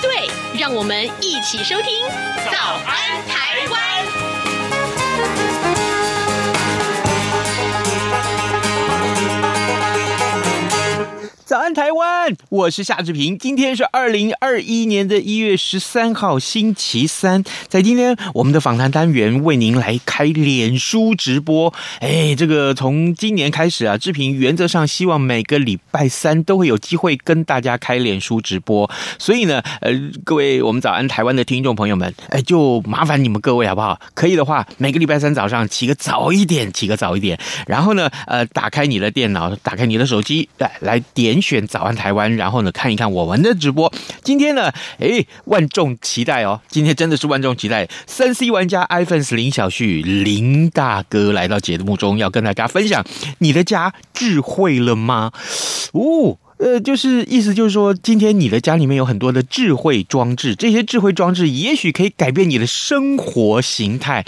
对，让我们一起收听《早安台湾》。我是夏志平。今天是二零二一年的一月十三号，星期三。在今天，我们的访谈单元为您来开脸书直播。哎，这个从今年开始啊，志平原则上希望每个礼拜三都会有机会跟大家开脸书直播。所以呢，呃，各位我们早安台湾的听众朋友们，哎，就麻烦你们各位好不好？可以的话，每个礼拜三早上起个早一点，起个早一点，然后呢，呃，打开你的电脑，打开你的手机，来来点。选早安台湾，然后呢，看一看我们的直播。今天呢，哎，万众期待哦！今天真的是万众期待。三 C 玩家 iPhone 林小旭林大哥来到节目中，要跟大家分享：你的家智慧了吗？哦，呃，就是意思就是说，今天你的家里面有很多的智慧装置，这些智慧装置也许可以改变你的生活形态。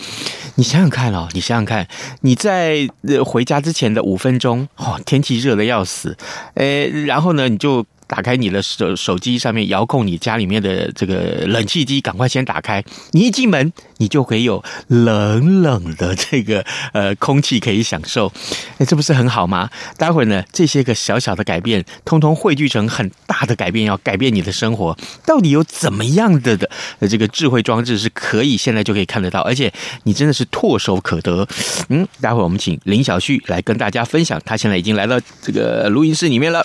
你想想看哦，你想想看，你在回家之前的五分钟，哦，天气热的要死，呃，然后呢，你就。打开你的手手机上面遥控你家里面的这个冷气机，赶快先打开。你一进门，你就可以有冷冷的这个呃空气可以享受。哎，这不是很好吗？待会儿呢，这些个小小的改变，通通汇聚成很大的改变，要改变你的生活。到底有怎么样的的这个智慧装置是可以现在就可以看得到，而且你真的是唾手可得。嗯，待会儿我们请林小旭来跟大家分享，他现在已经来到这个录音室里面了。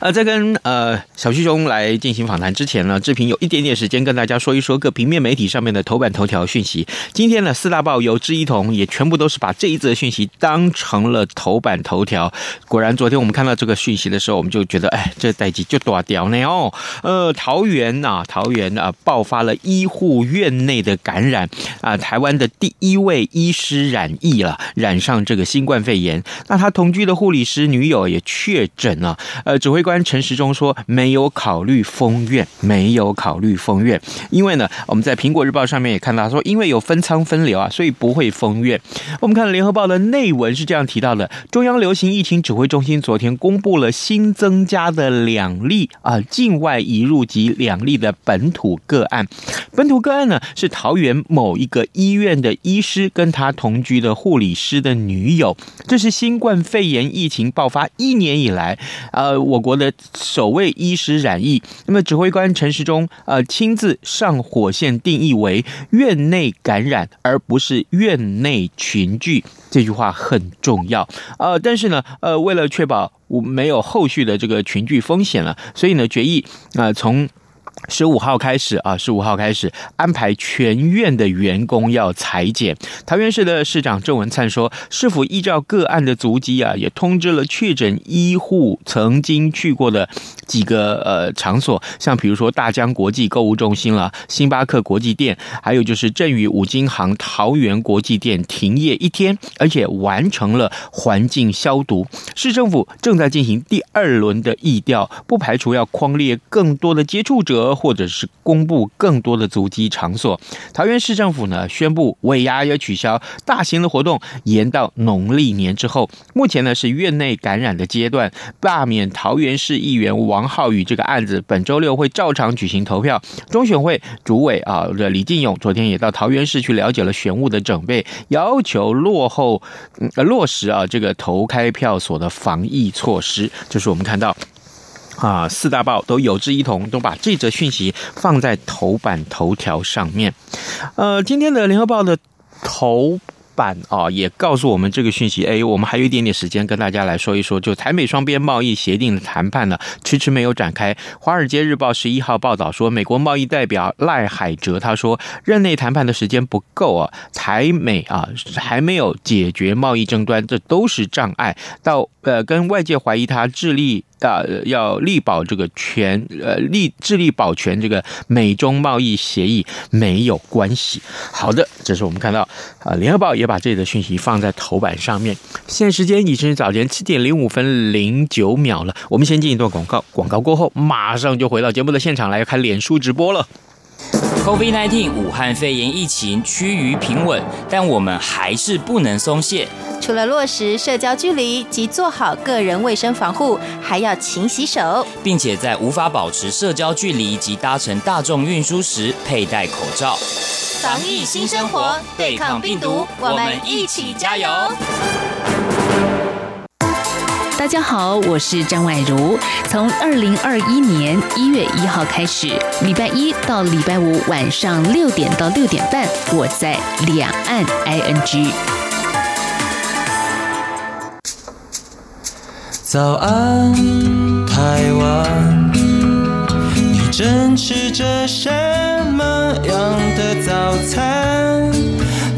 呃，在跟呃小旭兄来进行访谈之前呢，志平有一点点时间跟大家说一说各平面媒体上面的头版头条讯息。今天呢，四大报有志一同，也全部都是把这一则讯息当成了头版头条。果然，昨天我们看到这个讯息的时候，我们就觉得，哎，这代机就大掉呢哦。呃，桃园啊，桃园啊，爆发了医护院内的感染啊，台湾的第一位医师染疫了，染上这个新冠肺炎。那他同居的护理师女友也确诊了。呃，指挥官。陈时中说没有考虑封院，没有考虑封院，因为呢，我们在苹果日报上面也看到说，因为有分仓分流啊，所以不会封院。我们看联合报的内文是这样提到的：中央流行疫情指挥中心昨天公布了新增加的两例啊境外移入及两例的本土个案。本土个案呢是桃园某一个医院的医师跟他同居的护理师的女友。这是新冠肺炎疫情爆发一年以来，呃，我国。我的首位医师染疫，那么指挥官陈时中呃亲自上火线定义为院内感染，而不是院内群聚，这句话很重要呃，但是呢呃为了确保我没有后续的这个群聚风险了，所以呢决议啊、从。十五号开始啊，十五号开始安排全院的员工要裁剪。桃园市的市长郑文灿说，市府依照个案的足迹啊，也通知了确诊医护曾经去过的几个呃场所，像比如说大江国际购物中心了、星巴克国际店，还有就是正宇五金行桃园国际店停业一天，而且完成了环境消毒。市政府正在进行第二轮的疫调，不排除要框列更多的接触者。或者是公布更多的足迹场所。桃园市政府呢宣布尾牙要取消，大型的活动延到农历年之后。目前呢是院内感染的阶段，罢免桃园市议员王浩宇这个案子，本周六会照常举行投票。中选会主委啊的李进勇昨天也到桃园市去了解了选务的准备，要求落后呃落实啊这个投开票所的防疫措施。这是我们看到。啊，四大报都有志一同，都把这则讯息放在头版头条上面。呃，今天的联合报的头版啊，也告诉我们这个讯息。哎，我们还有一点点时间跟大家来说一说，就台美双边贸易协定的谈判呢，迟迟没有展开。华尔街日报十一号报道说，美国贸易代表赖海哲他说，任内谈判的时间不够啊，台美啊还没有解决贸易争端，这都是障碍。到呃，跟外界怀疑他致力。啊，要力保这个全呃力致力保全这个美中贸易协议没有关系。好的，这是我们看到啊，联合报也把这里的讯息放在头版上面。现在时间已经是早晨七点零五分零九秒了，我们先进一段广告，广告过后马上就回到节目的现场来看脸书直播了。COVID-19 武汉肺炎疫情趋于平稳，但我们还是不能松懈。除了落实社交距离及做好个人卫生防护，还要勤洗手，并且在无法保持社交距离及搭乘大众运输时佩戴口罩。防疫新生活，对抗病毒，我们一起加油！大家好，我是张婉如。从二零二一年一月一号开始，礼拜一到礼拜五晚上六点到六点半，我在两岸 ING。早安，台湾，你正吃着什么样的早餐？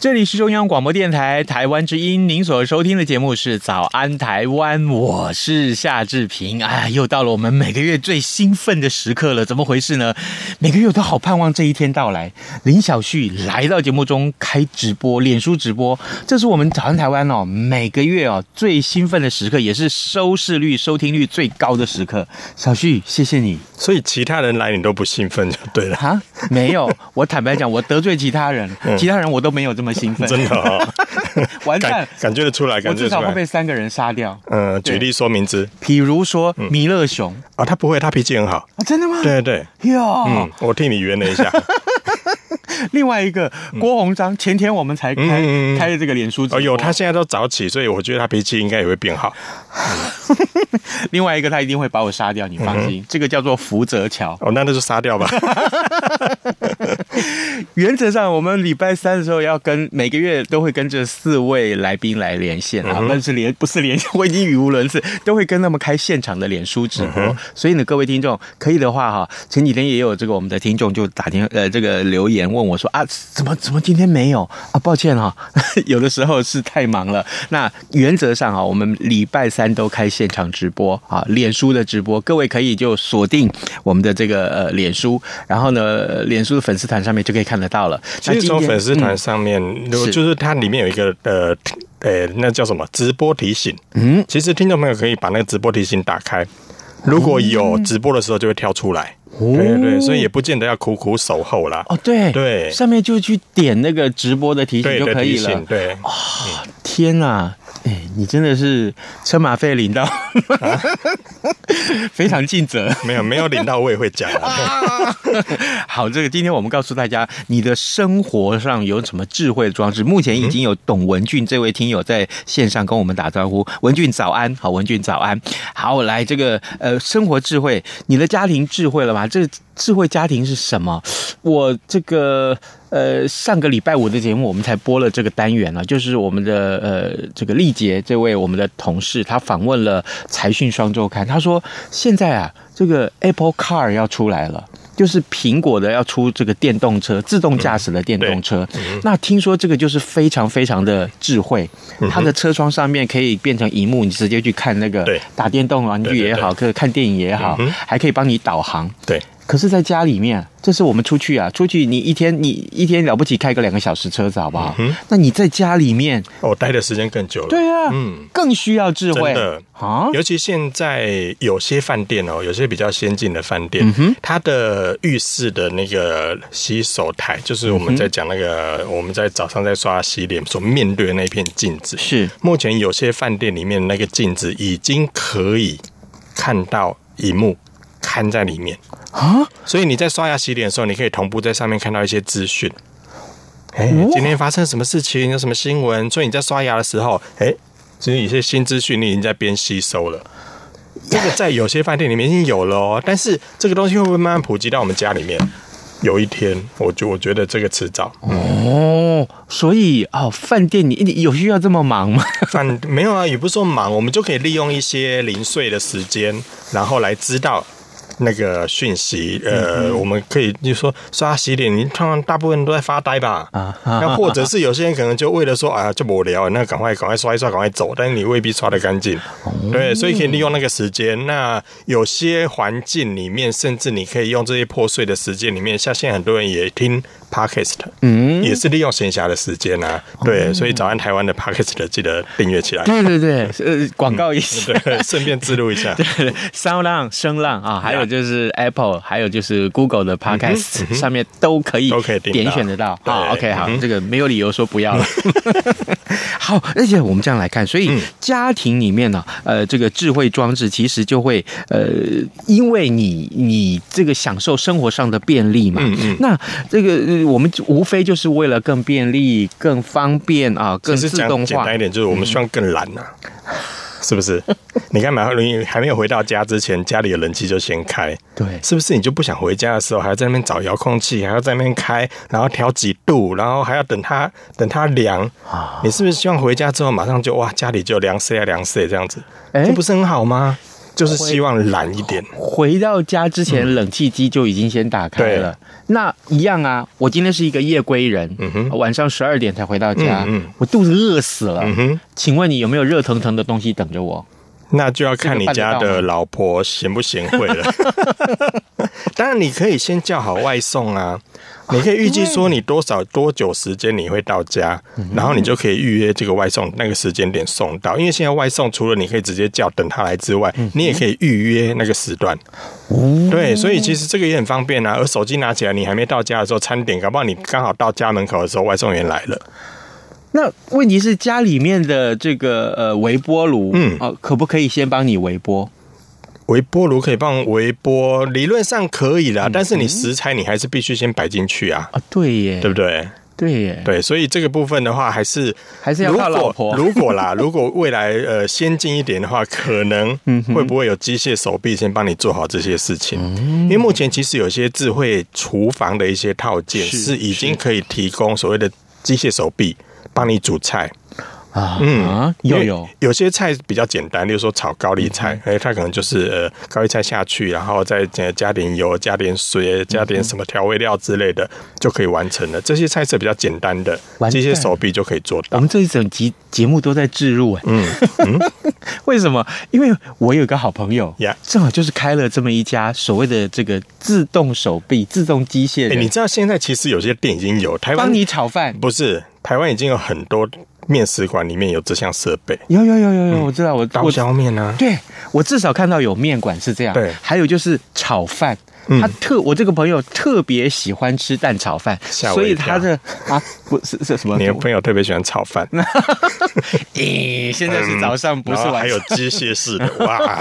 这里是中央广播电台台湾之音，您所收听的节目是《早安台湾》，我是夏志平。哎，又到了我们每个月最兴奋的时刻了，怎么回事呢？每个月我都好盼望这一天到来。林小旭来到节目中开直播，脸书直播，这是我们《早安台湾》哦，每个月哦最兴奋的时刻，也是收视率、收听率最高的时刻。小旭，谢谢你。所以其他人来你都不兴奋就对了哈，没有，我坦白讲，我得罪其他人，其他人我都没有这么。兴奋，真的啊！完蛋，感觉得出来，感觉得出来，我至少会被三个人杀掉。嗯，举例说明之，比如说弥勒熊。啊，他不会，他脾气很好。啊，真的吗？对对对，哟，嗯，我替你圆了一下。另外一个郭鸿章，前天我们才开开的这个脸书，哦呦，他现在都早起，所以我觉得他脾气应该也会变好。另外一个他一定会把我杀掉，你放心，这个叫做福泽桥。哦，那那就杀掉吧。原则上，我们礼拜三的时候要跟每个月都会跟这四位来宾来连线啊，但是连不是连线，我已经语无伦次，都会跟他们开现场的脸书直播。所以呢，各位听众可以的话哈，前几天也有这个我们的听众就打电呃这个留言问我说啊，怎么怎么今天没有啊？抱歉哈，有的时候是太忙了。那原则上啊，我们礼拜三都开现场直播啊，脸书的直播，各位可以就锁定我们的这个呃脸书，然后呢，脸书的粉丝团上面就可以看得到了。其实从粉丝团上面，嗯、就是它里面有一个呃呃，那叫什么直播提醒？嗯，其实听众朋友可以把那个直播提醒打开，如果有直播的时候就会跳出来。对对对，所以也不见得要苦苦守候啦。哦，对对，上面就去点那个直播的提醒就可以了。对，对啊、哦，天哪！哎，你真的是车马费领到，啊、非常尽责。没有没有领到，我也会讲。好，这个今天我们告诉大家，你的生活上有什么智慧的装置？目前已经有董文俊这位听友在线上跟我们打招呼。文俊早安，好，文俊早安。好，来这个呃，生活智慧，你的家庭智慧了吗？这智慧家庭是什么？我这个。呃，上个礼拜五的节目，我们才播了这个单元啊，就是我们的呃这个丽杰这位我们的同事，他访问了财讯双周刊，他说现在啊，这个 Apple Car 要出来了，就是苹果的要出这个电动车，自动驾驶的电动车。嗯、那听说这个就是非常非常的智慧，它的车窗上面可以变成荧幕，你直接去看那个打电动玩具也好，可以看电影也好，还可以帮你导航。对。可是，在家里面，这是我们出去啊，出去你一天你一天了不起开个两个小时车子，好不好？嗯、那你在家里面，哦，待的时间更久了。对啊，嗯，更需要智慧。啊，尤其现在有些饭店哦，有些比较先进的饭店，嗯、它的浴室的那个洗手台，就是我们在讲那个，嗯、我们在早上在刷洗脸所面对的那片镜子，是目前有些饭店里面那个镜子已经可以看到萤幕。看在里面啊，所以你在刷牙洗脸的时候，你可以同步在上面看到一些资讯。哎，今天发生什么事情？有什么新闻？所以你在刷牙的时候，哎，其实有些新资讯你已经在边吸收了。这个在有些饭店里面已经有了哦，但是这个东西会不会慢慢普及到我们家里面？有一天，我就我觉得这个迟早。哦，所以哦，饭店你你有需要这么忙吗？饭没有啊，也不是说忙，我们就可以利用一些零碎的时间，然后来知道。那个讯息，呃，嗯、我们可以就说刷洗脸，你通常大部分人都在发呆吧？啊，那或者是有些人可能就为了说，啊，就无聊，那赶快赶快刷一刷，赶快走，但是你未必刷得干净，嗯、对，所以可以利用那个时间。那有些环境里面，甚至你可以用这些破碎的时间里面，像现在很多人也听 Podcast，嗯，也是利用闲暇的时间啊，对，嗯、所以早安台湾的 Podcast 记得订阅起来。对对对，呃，广告一下，顺便记录一下，对，Sound 浪声浪啊，还有。就是 Apple，还有就是 Google 的 Podcast 上面都可以点选得到。好，OK，好，这个没有理由说不要了。好，而且我们这样来看，所以家庭里面呢，呃，这个智慧装置其实就会呃，因为你你这个享受生活上的便利嘛，嗯嗯，那这个我们无非就是为了更便利、更方便啊，更自动化。简单一点，就是我们希望更懒呐。是不是？你看，马龙还没有回到家之前，家里的冷气就先开。对，是不是？你就不想回家的时候，还要在那边找遥控器，还要在那边开，然后调几度，然后还要等它等它凉。啊，你是不是希望回家之后马上就哇，家里就凉水啊凉死这样子？哎，这不是很好吗？就是希望懒一点。回到家之前，冷气机就已经先打开了。那一样啊，我今天是一个夜归人，嗯哼，晚上十二点才回到家，嗯，我肚子饿死了，嗯哼，请问你有没有热腾腾的东西等着我？那就要看你家的老婆贤不贤惠了。当然，你可以先叫好外送啊。你可以预计说你多少多久时间你会到家，然后你就可以预约这个外送那个时间点送到。因为现在外送除了你可以直接叫等他来之外，你也可以预约那个时段。对，所以其实这个也很方便啊。而手机拿起来，你还没到家的时候，餐点搞不好你刚好到家门口的时候，外送员来了。那问题是家里面的这个呃微波炉，嗯，哦，可不可以先帮你微波？微波炉可以放微波，理论上可以啦，嗯、但是你食材你还是必须先摆进去啊。啊，对耶，对不对？对耶，对，所以这个部分的话，还是还是要靠老婆。如果啦，如果未来呃先进一点的话，可能会不会有机械手臂先帮你做好这些事情？嗯、因为目前其实有些智慧厨房的一些套件是已经可以提供所谓的机械手臂帮你煮菜。啊，嗯，有有有些菜比较简单，例如说炒高丽菜，哎、嗯，它可能就是呃高丽菜下去，然后再加点油、加点水、加点什么调味料之类的，就可以完成了。这些菜是比较简单的，这些手臂就可以做到。我们这一整集节目都在置入，哎，嗯，嗯 为什么？因为我有个好朋友呀，正好就是开了这么一家所谓的这个自动手臂、自动机械。哎，你知道现在其实有些店已经有台湾帮你炒饭，不是台湾已经有很多。面食馆里面有这项设备，有有有有有，我知道，我刀削面啊，对，我至少看到有面馆是这样，对，还有就是炒饭，他特我这个朋友特别喜欢吃蛋炒饭，所以他的啊不是是什么？你的朋友特别喜欢炒饭，咦，现在是早上，不是晚上，还有机械式的 哇，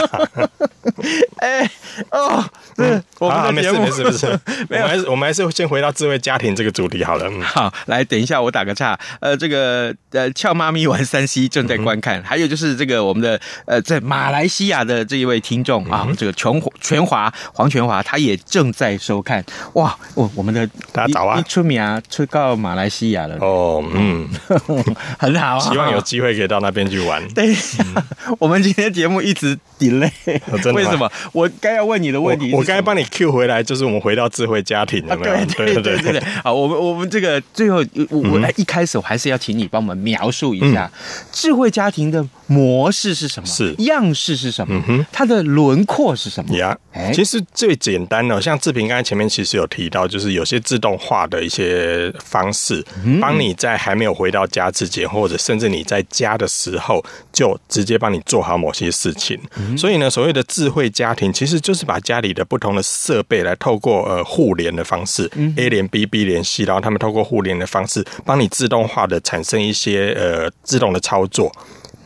哎哦，嗯。我们的节目是不 是？我们还是我们还是先回到智慧家庭这个主题好了。嗯。好，来等一下我打个岔，呃，这个呃。俏妈咪玩三 C 正在观看，还有就是这个我们的呃，在马来西亚的这一位听众啊，这个全全华黄全华，他也正在收看。哇，我我们的大家早啊，出名啊，出到马来西亚了哦，嗯，很好，希望有机会可以到那边去玩。等一下，我们今天节目一直 delay，为什么？我该要问你的问题，我该帮你 Q 回来，就是我们回到智慧家庭了，对对对对对。好，我们我们这个最后我我来一开始我还是要请你帮我们描。描述一下智慧家庭的模式是什么？是样式是什么？它的轮廓是什么？呀，其实最简单的，像志平刚才前面其实有提到，就是有些自动化的一些方式，帮你在还没有回到家之前，或者甚至你在家的时候，就直接帮你做好某些事情。所以呢，所谓的智慧家庭，其实就是把家里的不同的设备来透过呃互联的方式，A 连 B，B 连 C，然后他们透过互联的方式，帮你自动化的产生一些。呃，自动的操作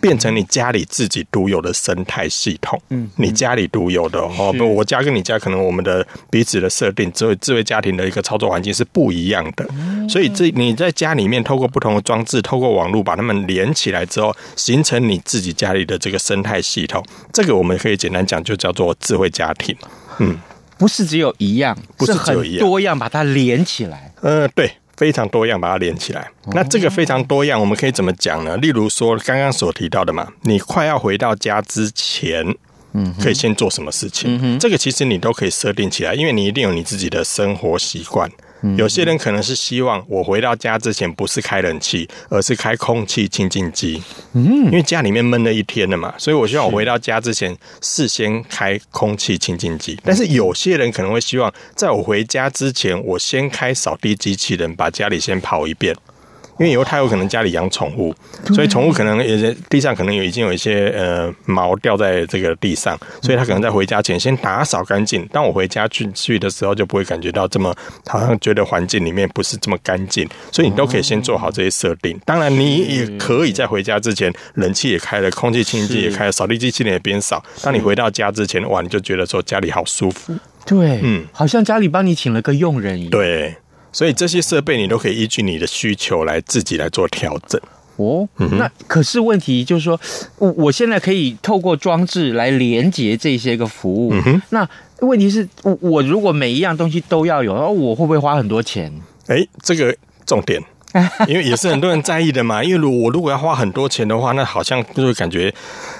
变成你家里自己独有的生态系统。嗯，你家里独有的哦，不，我家跟你家可能我们的彼此的设定，智慧智慧家庭的一个操作环境是不一样的。所以这你在家里面透过不同的装置，透过网络把它们连起来之后，形成你自己家里的这个生态系统。这个我们可以简单讲，就叫做智慧家庭。嗯。不是只有一样，不是只有一样很多样，把它连起来。呃，对，非常多样，把它连起来。那这个非常多样，我们可以怎么讲呢？例如说刚刚所提到的嘛，你快要回到家之前。嗯，可以先做什么事情？嗯，这个其实你都可以设定起来，因为你一定有你自己的生活习惯。有些人可能是希望我回到家之前不是开冷气，而是开空气清净机。嗯，因为家里面闷了一天了嘛，所以我希望我回到家之前事先开空气清净机。但是有些人可能会希望，在我回家之前，我先开扫地机器人，把家里先跑一遍。因为以后他有可能家里养宠物，所以宠物可能也是地上可能有已经有一些呃毛掉在这个地上，所以他可能在回家前先打扫干净。当我回家去去的时候，就不会感觉到这么好像觉得环境里面不是这么干净。所以你都可以先做好这些设定。当然，你也可以在回家之前，冷气也开了，空气清新机也开了，扫地机器人也边扫。当你回到家之前，哇，你就觉得说家里好舒服。对，嗯，好像家里帮你请了个佣人一样。对。所以这些设备你都可以依据你的需求来自己来做调整哦。那可是问题就是说，我我现在可以透过装置来连接这些个服务。嗯、那问题是，我我如果每一样东西都要有，我会不会花很多钱？哎，这个重点。因为也是很多人在意的嘛，因为如果我如果要花很多钱的话，那好像就会感觉，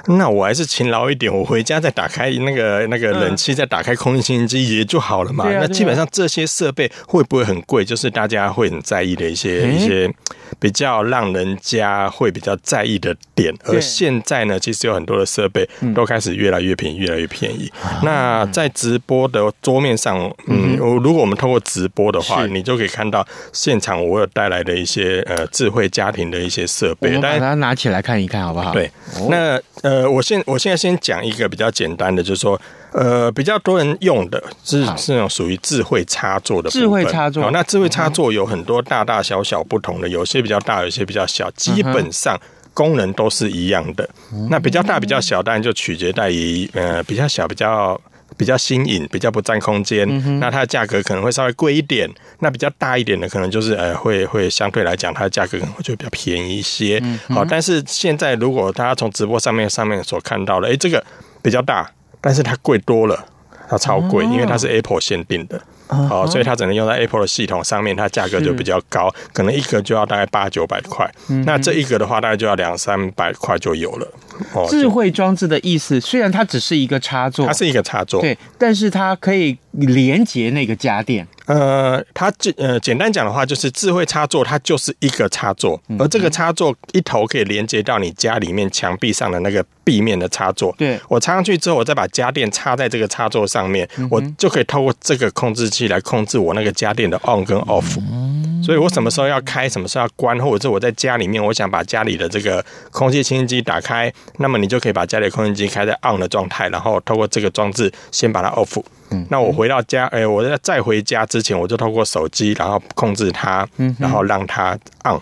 那我还是勤劳一点，我回家再打开那个那个冷气，再打开空气清新机也就好了嘛。那基本上这些设备会不会很贵？就是大家会很在意的一些一些比较让人家会比较在意的点。而现在呢，其实有很多的设备都开始越来越便宜，越来越便宜。那在直播的桌面上，嗯，如果我们透过直播的话，你就可以看到现场我有带来的。一些呃智慧家庭的一些设备，我们把它拿起来看一看好不好？对，那呃，我现我现在先讲一个比较简单的，就是说呃，比较多人用的是是那种属于智慧插座的智慧插座。那智慧插座有很多大大小小不同的，有些比较大，有些比较小，基本上功能都是一样的。那比较大比较小，当然就取决在于呃比较小比较。比较新颖，比较不占空间，嗯，那它的价格可能会稍微贵一点。那比较大一点的，可能就是呃，会会相对来讲，它的价格可能会就比较便宜一些。好，嗯，但是现在如果大家从直播上面上面所看到的，哎，这个比较大，但是它贵多了，它超贵，因为它是 Apple 限定的。好，所以它只能用在 Apple 的系统上面，它价格就比较高，可能一个就要大概八九百块。那这一个的话，大概就要两三百块就有了。智慧装置的意思，虽然它只是一个插座，它是一个插座，对，但是它可以连接那个家电。呃，它简呃简单讲的话，就是智慧插座，它就是一个插座，而这个插座一头可以连接到你家里面墙壁上的那个壁面的插座。对，我插上去之后，我再把家电插在这个插座上面，我就可以透过这个控制器来控制我那个家电的 on 跟 off。所以我什么时候要开，什么时候要关，或者是我在家里面，我想把家里的这个空气清新机打开，那么你就可以把家里的空气机开在 on 的状态，然后透过这个装置先把它 off。那我回到家，哎，我在再回家之前，我就透过手机，然后控制它，然后让它 on，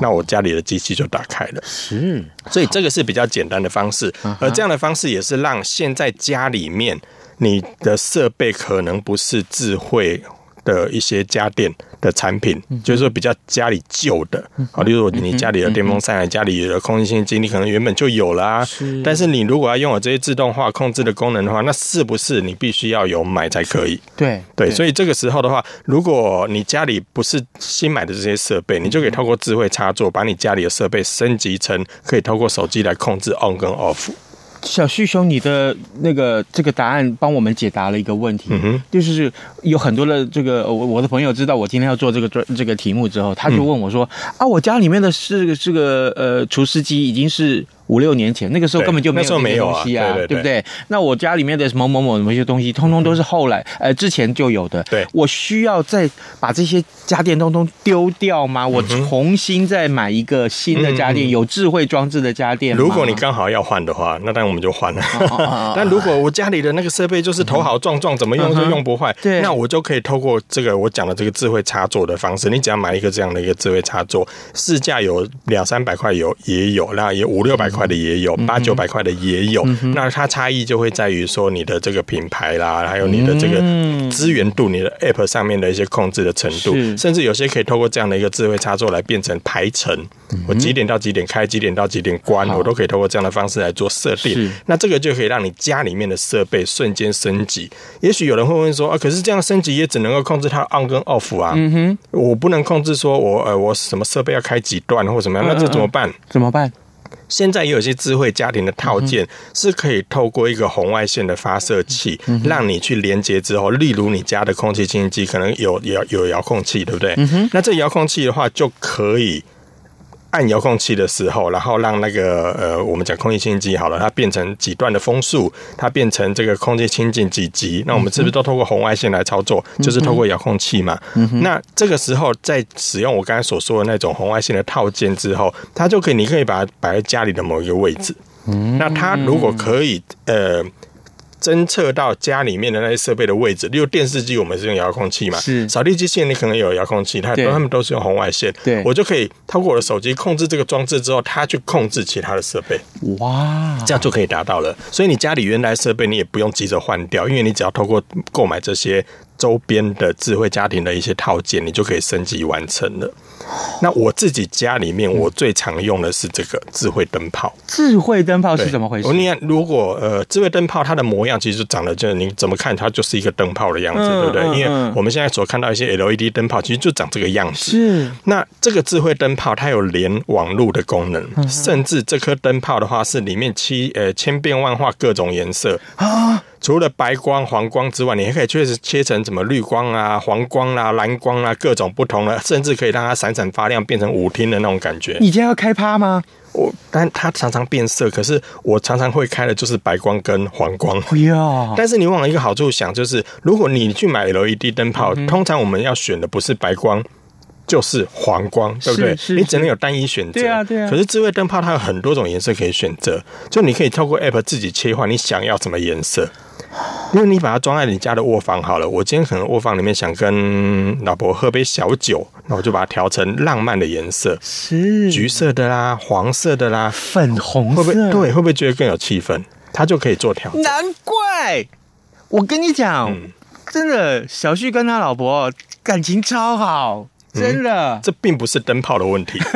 那我家里的机器就打开了。是，所以这个是比较简单的方式，而这样的方式也是让现在家里面你的设备可能不是智慧的一些家电的产品，就是说比较家里旧的。啊，例如你家里的电风扇、家里的空气清新机，你可能原本就有了啊。但是你如果要拥有这些自动化控制的功能的话，那是不是你必须要有买才可以？对对，所以这个时候的话，如果你家里不是新买的这些设备，你就可以透过智慧插座把你家里的设备升级成可以透过手机来控制 on 跟 off。小旭兄，你的那个这个答案帮我们解答了一个问题，嗯、就是有很多的这个我我的朋友知道我今天要做这个专这个题目之后，他就问我说、嗯、啊，我家里面的是这个呃厨师机已经是。五六年前，那个时候根本就没有没有东西啊，对，不对？那我家里面的某某某某些东西，通通都是后来呃之前就有的。对，我需要再把这些家电通通丢掉吗？我重新再买一个新的家电，嗯、有智慧装置的家电？如果你刚好要换的话，那当然我们就换了。但如果我家里的那个设备就是头好撞撞，怎么用都用不坏，对，那我就可以透过这个我讲的这个智慧插座的方式，你只要买一个这样的一个智慧插座，市价有两三百块有也有，那也五六百块。块的也有，八九百块的也有。嗯那它差异就会在于说你的这个品牌啦，还有你的这个资源度，你的 App 上面的一些控制的程度，甚至有些可以透过这样的一个智慧插座来变成排程，我几点到几点开，几点到几点关，我都可以透过这样的方式来做设定。那这个就可以让你家里面的设备瞬间升级。也许有人会问说啊，可是这样升级也只能够控制它 on 跟 off 啊，嗯哼，我不能控制说我呃我什么设备要开几段或怎么样，那这怎么办？怎么办？现在也有一些智慧家庭的套件是可以透过一个红外线的发射器，让你去连接之后，例如你家的空气清新机可能有有有遥控器，对不对？那这遥控器的话就可以。按遥控器的时候，然后让那个呃，我们讲空气清净机好了，它变成几段的风速，它变成这个空气清净几级，那我们是不是都透过红外线来操作？嗯、就是透过遥控器嘛。嗯、那这个时候在使用我刚才所说的那种红外线的套件之后，它就可以，你可以把它摆在家里的某一个位置。嗯、那它如果可以，呃。侦测到家里面的那些设备的位置，例如电视机，我们是用遥控器嘛？是扫地机器人，你可能有遥控器，它他们都是用红外线。对，我就可以透过我的手机控制这个装置之后，它去控制其他的设备。哇，这样就可以达到了。所以你家里原来设备你也不用急着换掉，因为你只要透过购买这些周边的智慧家庭的一些套件，你就可以升级完成了。那我自己家里面，我最常用的是这个智慧灯泡。智慧灯泡是怎么回事？你看，如果呃，智慧灯泡它的模样其实长得就是你怎么看它就是一个灯泡的样子，嗯、对不对？因为我们现在所看到一些 LED 灯泡，其实就长这个样子。是。那这个智慧灯泡它有连网络的功能，嗯、甚至这颗灯泡的话是里面七呃千变万化各种颜色啊。除了白光、黄光之外，你还可以确实切成什么绿光啊、黄光啊、蓝光啊，各种不同的，甚至可以让它闪闪发亮，变成舞厅的那种感觉。你今天要开趴吗？我，但它常常变色，可是我常常会开的就是白光跟黄光。但是你往一个好处想，就是如果你去买 LED 灯泡，嗯、通常我们要选的不是白光。就是黄光，对不对？你只能有单一选择。对啊，对啊。可是智慧灯泡它有很多种颜色可以选择，就你可以透过 App 自己切换你想要什么颜色。因为你把它装在你家的卧房好了，我今天可能卧房里面想跟老婆喝杯小酒，那我就把它调成浪漫的颜色，是橘色的啦、黄色的啦、粉红色，会不会对？会不会觉得更有气氛？它就可以做调整。难怪我跟你讲，嗯、真的，小旭跟他老婆感情超好。真的、嗯，这并不是灯泡的问题。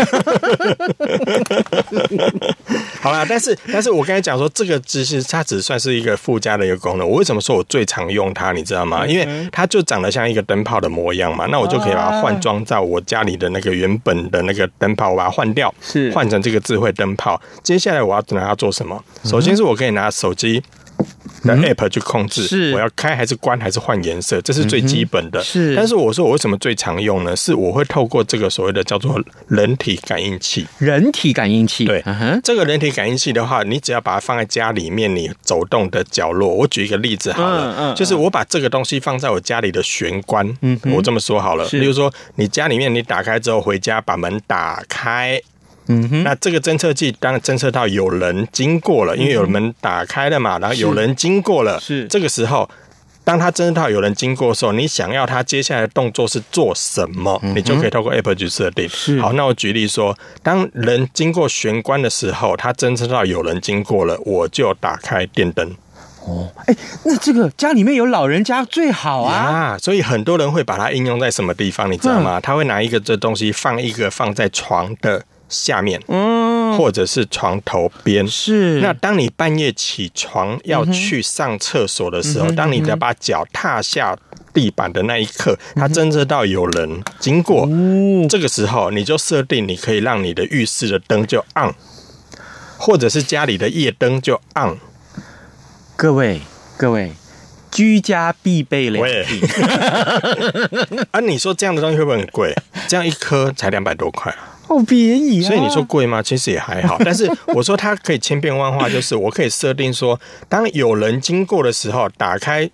好啦，但是，但是我刚才讲说，这个其实它只算是一个附加的一个功能。我为什么说我最常用它？你知道吗？因为它就长得像一个灯泡的模样嘛。那我就可以把它换装在我家里的那个原本的那个灯泡，我把它换掉，是换成这个智慧灯泡。接下来我要拿它做什么？首先是我可以拿手机。的 app 去控制，是我要开还是关还是换颜色，这是最基本的。是，但是我说我为什么最常用呢？是我会透过这个所谓的叫做人体感应器。人体感应器，对，这个人体感应器的话，你只要把它放在家里面，你走动的角落。我举一个例子好了，嗯，就是我把这个东西放在我家里的玄关。嗯，我这么说好了，比如说你家里面你打开之后回家，把门打开。嗯哼，那这个侦测器当然侦测到有人经过了，因为有门打开了嘛，然后有人经过了，是这个时候，当他侦测到有人经过的时候，你想要他接下来的动作是做什么，你就可以透过 App 去设定。是，好，那我举例说，当人经过玄关的时候，他侦测到有人经过了，我就打开电灯。哦，哎，那这个家里面有老人家最好啊，啊，所以很多人会把它应用在什么地方，你知道吗？他会拿一个这东西放一个放在床的。下面，嗯，或者是床头边，是。那当你半夜起床要去上厕所的时候，当你要把脚踏下地板的那一刻，它侦测到有人经过，这个时候你就设定，你可以让你的浴室的灯就暗，或者是家里的夜灯就暗。各位，各位，居家必备良品。啊，你说这样的东西会不会很贵？这样一颗才两百多块。好便宜啊！所以你说贵吗？其实也还好。但是我说它可以千变万化，就是我可以设定说，当有人经过的时候，打开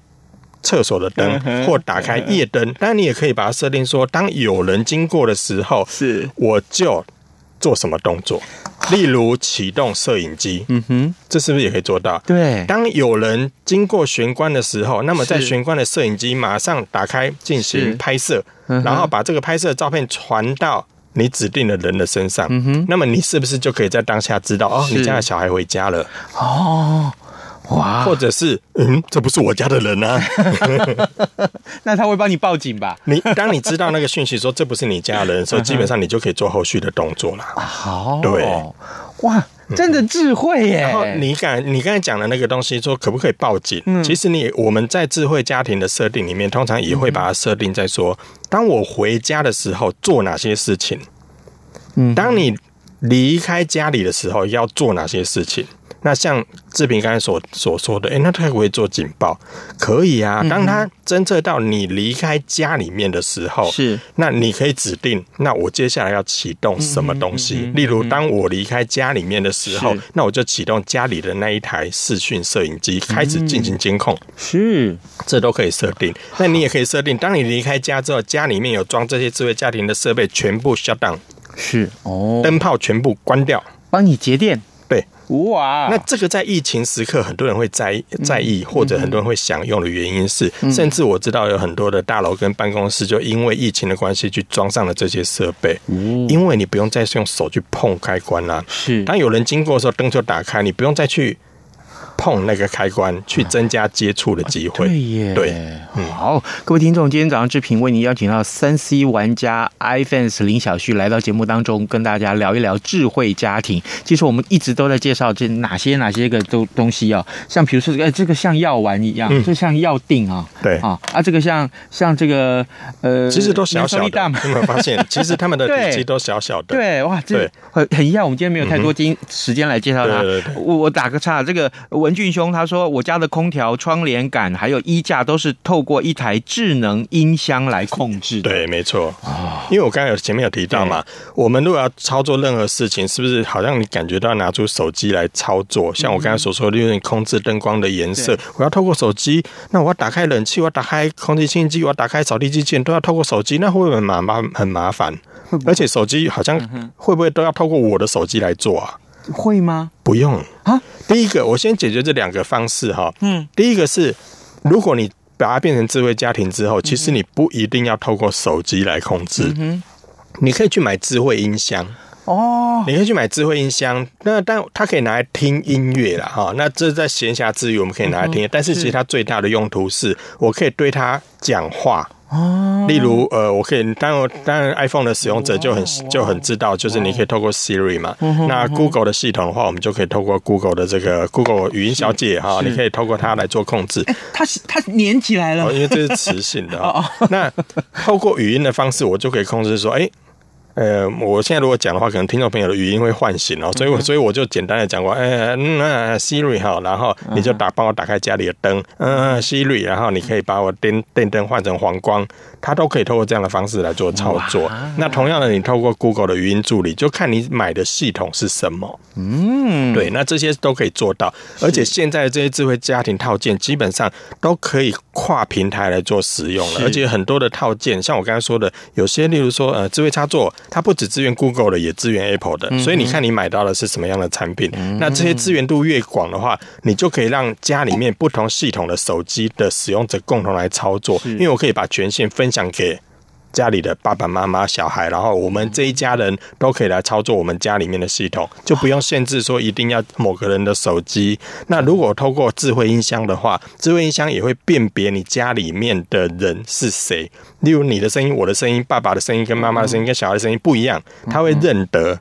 厕所的灯，或打开夜灯。当然，你也可以把它设定说，当有人经过的时候，是我就做什么动作，例如启动摄影机。嗯哼，这是不是也可以做到？对。当有人经过玄关的时候，那么在玄关的摄影机马上打开进行拍摄，然后把这个拍摄照片传到。你指定的人的身上，那么你是不是就可以在当下知道哦，你家的小孩回家了？哦，哇，或者是嗯，这不是我家的人啊？那他会帮你报警吧？你当你知道那个讯息说这不是你家的人的时候，基本上你就可以做后续的动作了。好，对，哇。真的智慧耶！然后你刚你刚才讲的那个东西，说可不可以报警？嗯，其实你我们在智慧家庭的设定里面，通常也会把它设定在说，当我回家的时候做哪些事情？嗯，当你离开家里的时候要做哪些事情？那像志平刚才所所说的，哎、欸，那他会不会做警报？可以啊。当他侦测到你离开家里面的时候，是，那你可以指定，那我接下来要启动什么东西？例如，当我离开家里面的时候，那我就启动家里的那一台视讯摄影机，开始进行监控。是，这都可以设定。那你也可以设定，当你离开家之后，家里面有装这些智慧家庭的设备，全部 shut down，是哦，灯泡全部关掉，帮你节电。哇，那这个在疫情时刻，很多人会在在意，或者很多人会想用的原因是，甚至我知道有很多的大楼跟办公室，就因为疫情的关系，去装上了这些设备，因为你不用再用手去碰开关啦。是，当有人经过的时候，灯就打开，你不用再去。碰那个开关去增加接触的机会。对耶，对，嗯，好，各位听众，今天早上志平为您邀请到三 C 玩家 iFans 林小旭来到节目当中，跟大家聊一聊智慧家庭。其实我们一直都在介绍这哪些哪些个东东西哦，像比如说，哎，这个像药丸一样，嗯、就像药锭啊，对啊，啊，这个像像这个呃，其实都小小的，有没有发现？其实他们的体积都小小的。对，对哇，这很很一样。我们今天没有太多金时间来介绍它。对对对，我我打个岔，这个文。俊兄他说：“我家的空调、窗帘杆还有衣架都是透过一台智能音箱来控制。”对，没错。因为我刚才有前面有提到嘛，我们如果要操作任何事情，是不是好像你感觉到要拿出手机来操作？像我刚才所说的，因为你控制灯光的颜色，我要透过手机。那我要打开冷气，我要打开空气清新机，我要打开扫地机器人，都要透过手机，那会不会很麻麻很麻烦？而且手机好像会不会都要透过我的手机来做啊？会吗？不用啊。第一个，我先解决这两个方式哈。嗯，第一个是，如果你把它变成智慧家庭之后，其实你不一定要透过手机来控制。嗯，你可以去买智慧音箱哦。你可以去买智慧音箱，那但它可以拿来听音乐啦。哈。那这在闲暇之余我们可以拿来听，但是其实它最大的用途是我可以对它讲话。哦，例如，呃，我可以，当然，当然，iPhone 的使用者就很就很知道，就是你可以透过 Siri 嘛。那 Google 的系统的话，我们就可以透过 Google 的这个 Google 语音小姐哈，你可以透过它来做控制。哎，它它连起来了，因为这是磁性的啊。那透过语音的方式，我就可以控制说，哎。呃，我现在如果讲的话，可能听众朋友的语音会唤醒哦，所以我所以我就简单的讲过，哎，那 Siri 哈，然后你就打帮我打开家里的灯，嗯，Siri，然后你可以把我电电灯换成黄光，它都可以透过这样的方式来做操作。那同样的，你透过 Google 的语音助理，就看你买的系统是什么，嗯，对，那这些都可以做到，而且现在的这些智慧家庭套件基本上都可以跨平台来做使用了，而且很多的套件，像我刚才说的，有些例如说呃智慧插座。它不只支援 Google 的，也支援 Apple 的，所以你看你买到的是什么样的产品。那这些资源度越广的话，你就可以让家里面不同系统的手机的使用者共同来操作，因为我可以把权限分享给。家里的爸爸妈妈、小孩，然后我们这一家人都可以来操作我们家里面的系统，就不用限制说一定要某个人的手机。那如果透过智慧音箱的话，智慧音箱也会辨别你家里面的人是谁。例如你的声音、我的声音、爸爸的声音跟妈妈的声音跟小孩的声音不一样，他会认得。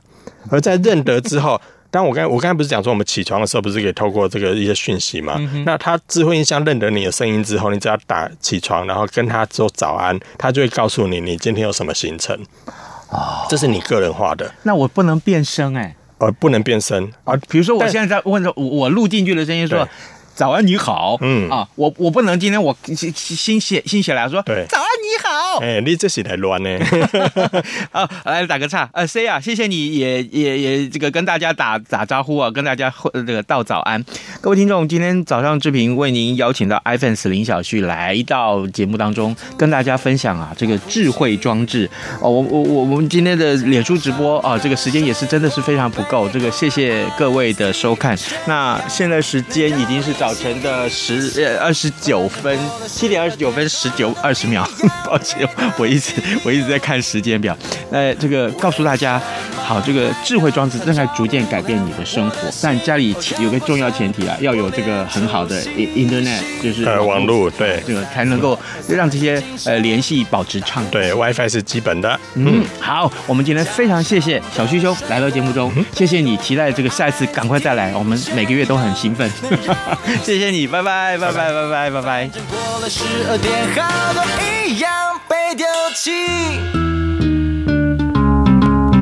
而在认得之后。但我刚我刚才不是讲说，我们起床的时候不是可以透过这个一些讯息嘛？嗯、那它智慧音箱认得你的声音之后，你只要打起床，然后跟他说早安，他就会告诉你你今天有什么行程。哦，这是你个人化的。那我不能变声哎、欸，呃，不能变声啊。比如说我现在在问说，我录进去的声音说。早安，你好。嗯啊，我我不能今天我心心血心血来说，对，早安你好。哎、欸，你这是来乱呢？啊，来打个岔。呃，C 啊，谢谢你也也也这个跟大家打打招呼啊，跟大家这个道早安。各位听众，今天早上志平为您邀请到 iPhone 林小旭来到节目当中，跟大家分享啊这个智慧装置。哦，我我我我们今天的脸书直播啊，这个时间也是真的是非常不够。这个谢谢各位的收看。那现在时间已经是。早晨的十呃二十九分，七点二十九分十九二十秒，抱歉，我一直我一直在看时间表。呃，这个告诉大家，好，这个智慧装置正在逐渐改变你的生活，但家里有个重要前提啊，要有这个很好的 internet，就是呃网络，对，这个才能够让这些呃联系保持畅通。对，WiFi 是基本的。嗯，好，我们今天非常谢谢小旭兄来到节目中，谢谢你，期待这个下一次赶快再来，我们每个月都很兴奋。谢谢你，拜拜，拜拜，拜拜，拜拜。过了十二点，好多一样被丢弃。